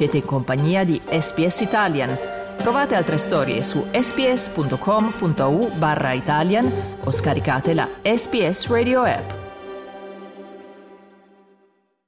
Siete in compagnia di SPS Italian. Trovate altre storie su sps.com.au barra Italian o scaricate la SPS Radio app.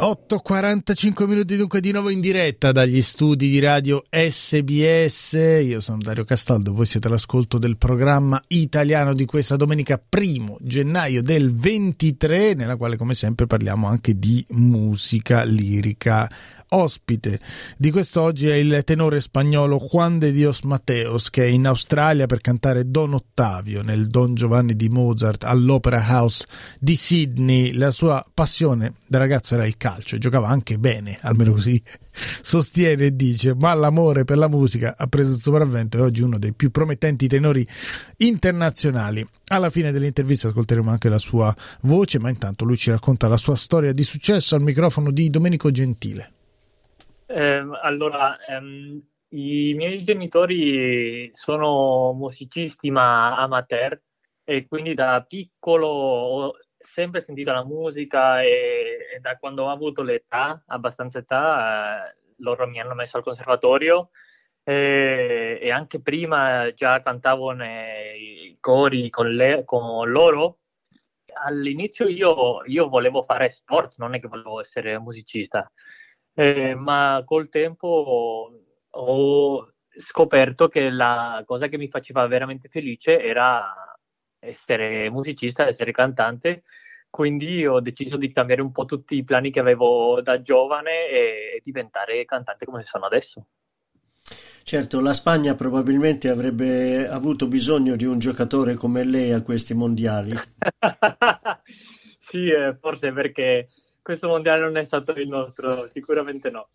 8.45 minuti dunque di nuovo in diretta dagli studi di radio SBS. Io sono Dario Castaldo, voi siete all'ascolto del programma italiano di questa domenica 1 gennaio del 23, nella quale come sempre parliamo anche di musica lirica Ospite di quest'oggi è il tenore spagnolo Juan de Dios Mateos che è in Australia per cantare Don Ottavio nel Don Giovanni di Mozart all'Opera House di Sydney. La sua passione da ragazzo era il calcio e giocava anche bene, almeno così sostiene e dice, ma l'amore per la musica ha preso il sopravvento e oggi uno dei più promettenti tenori internazionali. Alla fine dell'intervista ascolteremo anche la sua voce, ma intanto lui ci racconta la sua storia di successo al microfono di Domenico Gentile. Eh, allora, ehm, i miei genitori sono musicisti ma amateur e quindi da piccolo ho sempre sentito la musica e, e da quando ho avuto l'età, abbastanza età, eh, loro mi hanno messo al conservatorio e, e anche prima già cantavo nei cori con, le, con loro. All'inizio io, io volevo fare sport, non è che volevo essere musicista eh, ma col tempo ho scoperto che la cosa che mi faceva veramente felice era essere musicista, essere cantante, quindi ho deciso di cambiare un po' tutti i piani che avevo da giovane e diventare cantante come sono adesso. Certo, la Spagna probabilmente avrebbe avuto bisogno di un giocatore come lei a questi mondiali. sì, eh, forse perché questo mondiale non è stato il nostro, sicuramente no.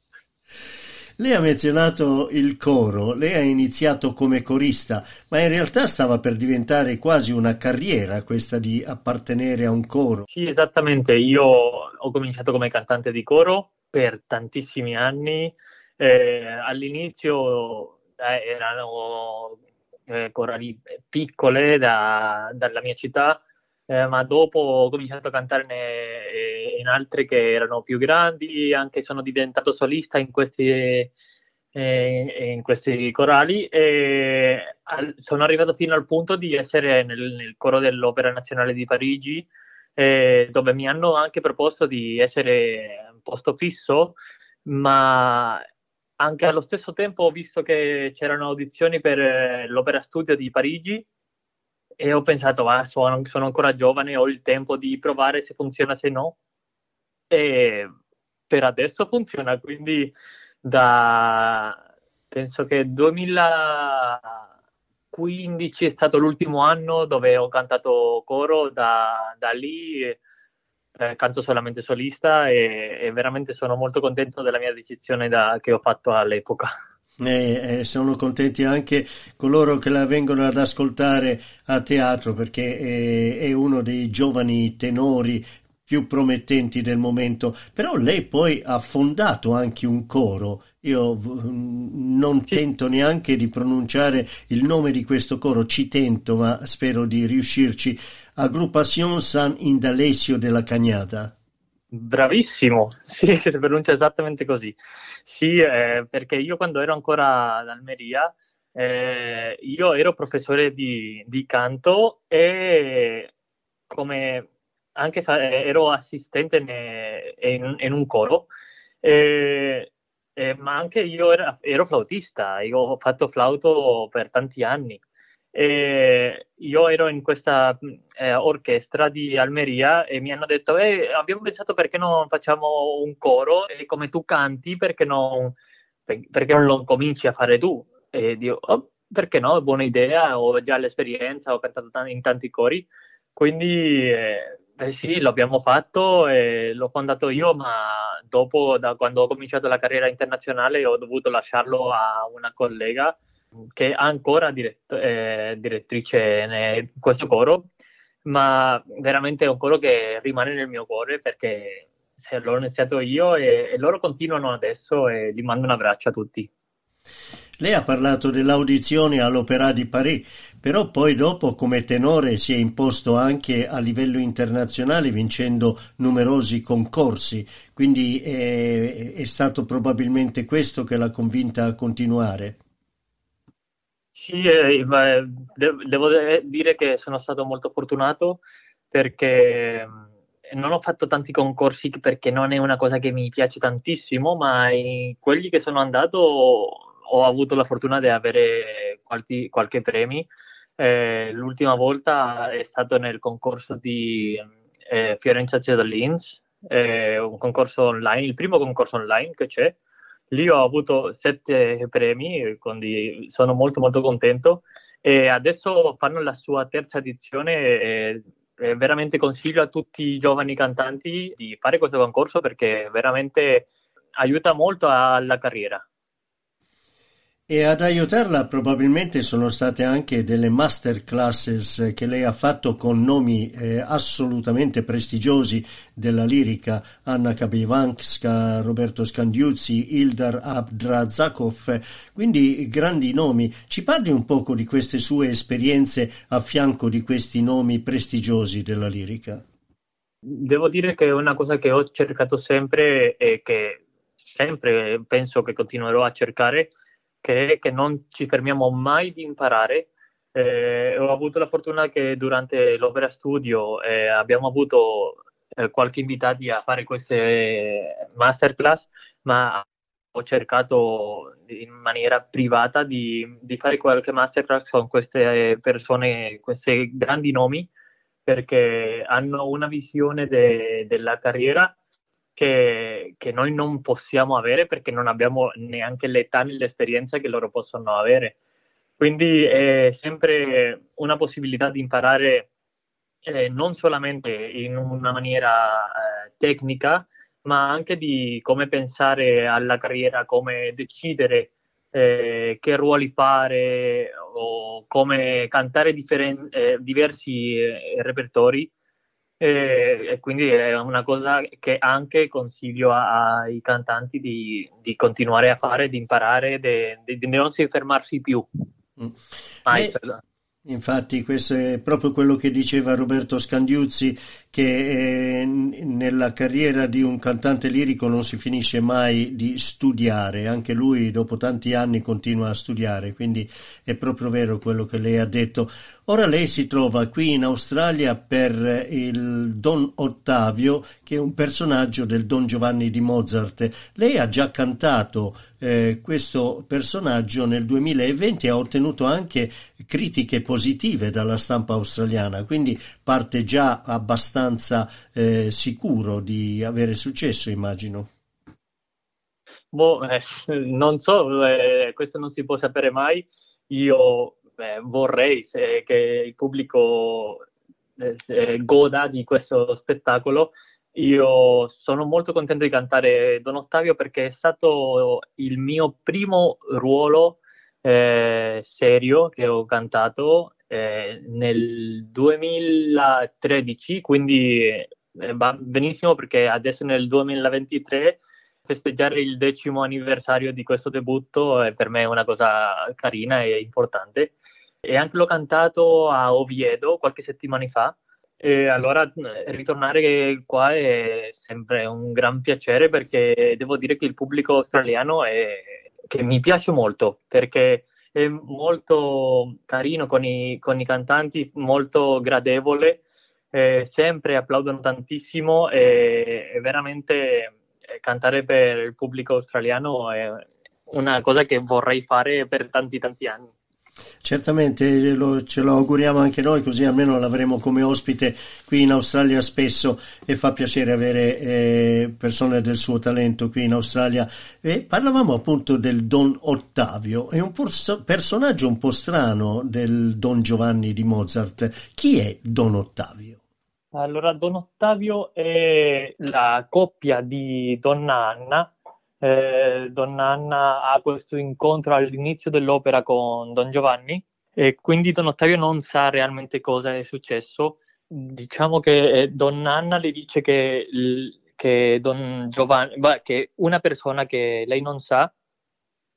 Lei ha menzionato il coro, lei ha iniziato come corista, ma in realtà stava per diventare quasi una carriera questa di appartenere a un coro. Sì, esattamente, io ho cominciato come cantante di coro per tantissimi anni, eh, all'inizio eh, erano eh, corali piccole da, dalla mia città, eh, ma dopo ho cominciato a cantare in altre che erano più grandi, anche sono diventato solista in questi, eh, in questi corali e al, sono arrivato fino al punto di essere nel, nel coro dell'Opera Nazionale di Parigi, eh, dove mi hanno anche proposto di essere un posto fisso, ma anche allo stesso tempo ho visto che c'erano audizioni per eh, l'Opera Studio di Parigi e ho pensato, ah, sono, sono, ancora giovane, ho il tempo di provare se funziona, se no. E per adesso funziona, quindi da, penso che 2015 è stato l'ultimo anno dove ho cantato coro, da, da lì eh, canto solamente solista e, e, veramente sono molto contento della mia decisione da, che ho fatto all'epoca. E, sono contenti anche coloro che la vengono ad ascoltare a teatro perché è, uno dei giovani tenori più promettenti del momento. Però lei poi ha fondato anche un coro. Io non sì. tento neanche di pronunciare il nome di questo coro, ci tento, ma spero di riuscirci. Agrupación San Indalesio della Cagnata. Bravissimo, sì, si pronuncia esattamente così. Sì, eh, perché io quando ero ancora ad Almeria, eh, io ero professore di, di canto e come anche fa- ero assistente ne, in, in, un coro, eh, ma anche io era, ero flautista, io ho fatto flauto per tanti anni. E io ero in questa eh, orchestra di Almeria e mi hanno detto eh, abbiamo pensato perché non facciamo un coro e come tu canti perché non, perché non lo cominci a fare tu? E dico oh, perché no, buona idea ho già l'esperienza, ho cantato t- in tanti cori. Quindi eh, eh, sì, l'abbiamo fatto e l'ho fondato io ma dopo da quando ho cominciato la carriera internazionale ho dovuto lasciarlo a una collega che ha ancora dirett- eh, direttrice in questo coro, ma veramente è un coro che rimane nel mio cuore perché l'ho iniziato io e, e loro continuano adesso e gli mando un abbraccio a tutti. Lei ha parlato dell'audizione all'Opéra di Paris, però poi dopo come tenore si è imposto anche a livello internazionale vincendo numerosi concorsi, quindi è, è stato probabilmente questo che l'ha convinta a continuare. Sì, eh, devo dire che sono stato molto fortunato perché non ho fatto tanti concorsi perché non è una cosa che mi piace tantissimo, ma in quelli che sono andato ho avuto la fortuna di avere qualche, qualche premio. Eh, l'ultima volta è stato nel concorso di eh, Fiorenza Cedolins, eh, un concorso online, il primo concorso online che c'è. Lì ho avuto sette premi, quindi sono molto molto contento. E adesso fanno la sua terza edizione eh, veramente consiglio a tutti i giovani cantanti di fare questo concorso perché veramente aiuta molto alla carriera. E ad aiutarla probabilmente sono state anche delle masterclasses che lei ha fatto con nomi eh, assolutamente prestigiosi della lirica, Anna Kabivanska, Roberto Scandiuzzi, Ildar Abdrazakov, quindi grandi nomi. Ci parli un poco di queste sue esperienze a fianco di questi nomi prestigiosi della lirica? Devo dire che una cosa che ho cercato sempre e che sempre penso che continuerò a cercare che, che non ci fermiamo mai di imparare. Eh, ho avuto la fortuna che durante l'Opera Studio eh, abbiamo avuto eh, qualche invitati a fare queste masterclass, ma ho cercato in maniera privata di, di fare qualche masterclass con queste persone, questi grandi nomi, perché hanno una visione de, della carriera che, che, noi non possiamo avere perché non abbiamo neanche l'età né l'esperienza che loro possono avere. Quindi è sempre una possibilità di imparare eh, non solamente in una maniera eh, tecnica, ma anche di come pensare alla carriera, come decidere eh, che ruoli fare o come cantare differen- eh, diversi eh, repertori e, e, quindi è una cosa che anche consiglio ai cantanti di, di continuare a fare, di imparare, di, di non si fermarsi più. Mm. Mai, eh, Infatti questo è proprio quello che diceva Roberto Scandiuzzi, che eh, nella carriera di un cantante lirico non si finisce mai di studiare, anche lui dopo tanti anni continua a studiare, quindi è proprio vero quello che lei ha detto. Ora lei si trova qui in Australia per il Don Ottavio, che è un personaggio del Don Giovanni di Mozart. Lei ha già cantato eh, questo personaggio nel 2020 e ha ottenuto anche critiche positive dalla stampa australiana, quindi parte già abbastanza eh, sicuro di avere successo, immagino. Boh, eh, non so, eh, questo non si può sapere mai. Io beh, vorrei se, che il pubblico eh, goda di questo spettacolo. Io sono molto contento di cantare Don Ottavio perché è stato il mio primo ruolo eh, serio che ho cantato eh, nel 2013, quindi eh, va benissimo perché adesso nel 2023 festeggiare il decimo anniversario di questo debutto è per me una cosa carina e importante. E anche l'ho cantato a Oviedo qualche settimana fa. E allora ritornare qua è sempre un gran piacere perché devo dire che il pubblico australiano è, che mi piace molto perché è molto carino con i, con i cantanti, molto gradevole, eh, sempre applaudono tantissimo e, e veramente cantare per il pubblico australiano è una cosa che vorrei fare per tanti tanti anni. Certamente lo, ce lo auguriamo anche noi, così almeno l'avremo come ospite qui in Australia spesso e fa piacere avere eh, persone del suo talento qui in Australia. E parlavamo appunto del Don Ottavio, è un pers- personaggio un po' strano del Don Giovanni di Mozart. Chi è Don Ottavio? Allora, Don Ottavio è la coppia di Donna Anna. Eh, Donna Anna ha questo incontro all'inizio dell'opera con Don Giovanni e quindi Don Ottavio non sa realmente cosa è successo. Diciamo che eh, Donna Anna le dice che, che Don Giovanni, beh, che una persona che lei non sa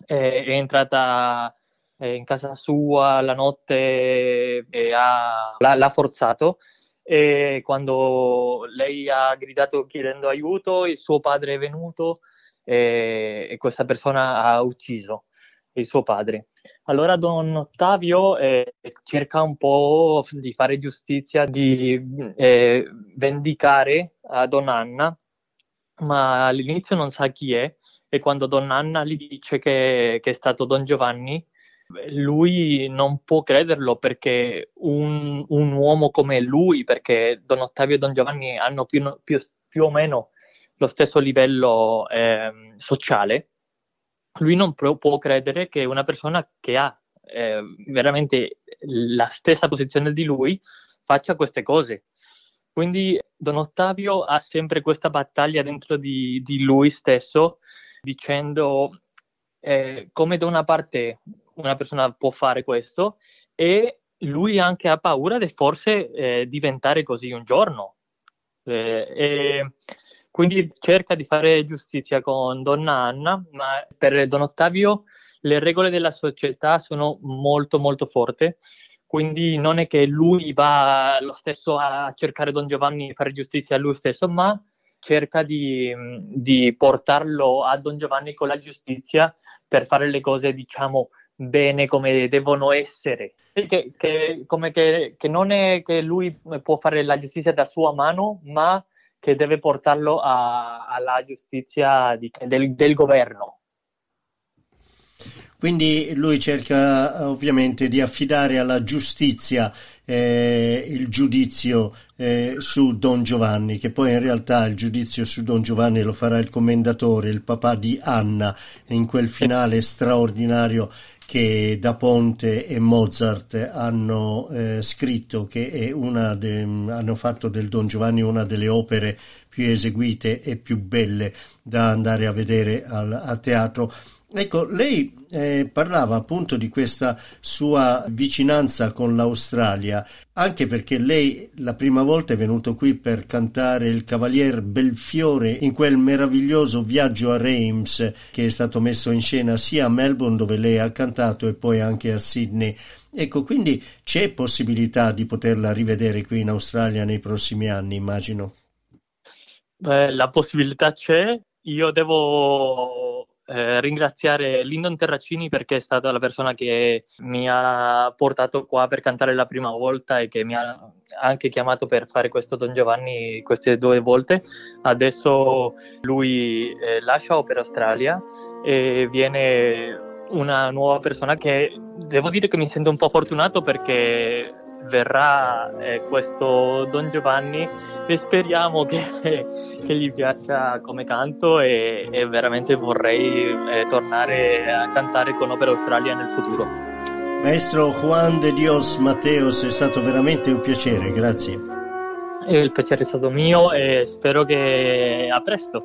è, è entrata in casa sua la notte e ha, l'ha, l'ha forzato e quando lei ha gridato chiedendo aiuto, il suo padre è venuto e, e questa persona ha ucciso il suo padre. Allora Don Ottavio eh, cerca un po' di fare giustizia, di eh, vendicare a Don Anna, ma all'inizio non sa chi è e quando Don Anna gli dice che, che è stato Don Giovanni, lui non può crederlo perché un, un, uomo come lui, perché Don Ottavio e Don Giovanni hanno più, più, più o meno lo stesso livello eh, sociale, lui non può credere che una persona che ha eh, veramente la stessa posizione di lui faccia queste cose. Quindi Don Ottavio ha sempre questa battaglia dentro di, di lui stesso, dicendo eh, come da una parte una persona può fare questo e lui anche ha paura di forse eh, diventare così un giorno. Eh, quindi cerca di fare giustizia con Donna Anna, ma per Don Ottavio le regole della società sono molto molto forti, quindi non è che lui va lo stesso a cercare Don Giovanni e fare giustizia a lui stesso, ma cerca di, di, portarlo a Don Giovanni con la giustizia per fare le cose, diciamo, bene come devono essere. Che, che, come che, che non è che lui può fare la giustizia da sua mano, ma che deve portarlo a, alla giustizia di, del, del governo. Quindi lui cerca ovviamente di affidare alla giustizia eh, il giudizio eh, su Don Giovanni, che poi in realtà il giudizio su Don Giovanni lo farà il commendatore, il papà di Anna, in quel finale straordinario che Da Ponte e Mozart hanno eh, scritto, che de, hanno fatto del Don Giovanni una delle opere più eseguite e più belle da andare a vedere al, a teatro. Ecco, lei eh, parlava appunto di questa sua vicinanza con l'Australia, anche perché lei la prima volta è venuto qui per cantare il Cavalier Belfiore in quel meraviglioso viaggio a Reims che è stato messo in scena sia a Melbourne dove lei ha cantato e poi anche a Sydney. Ecco, quindi c'è possibilità di poterla rivedere qui in Australia nei prossimi anni, immagino. Beh, la possibilità c'è. Io devo eh, ringraziare Lyndon Terracini perché è stata la persona che mi ha portato qua per cantare la prima volta e che mi ha anche chiamato per fare questo Don Giovanni queste due volte. Adesso lui eh, lascia Opera Australia e viene una nuova persona che devo dire che mi sento un po' fortunato perché verrà eh, questo Don Giovanni e speriamo che, che gli piaccia come canto e, e veramente vorrei eh, tornare a cantare con Opera Australia nel futuro. Maestro Juan de Dios Mateos, è stato veramente un piacere, grazie. Il piacere è stato mio e spero che a presto.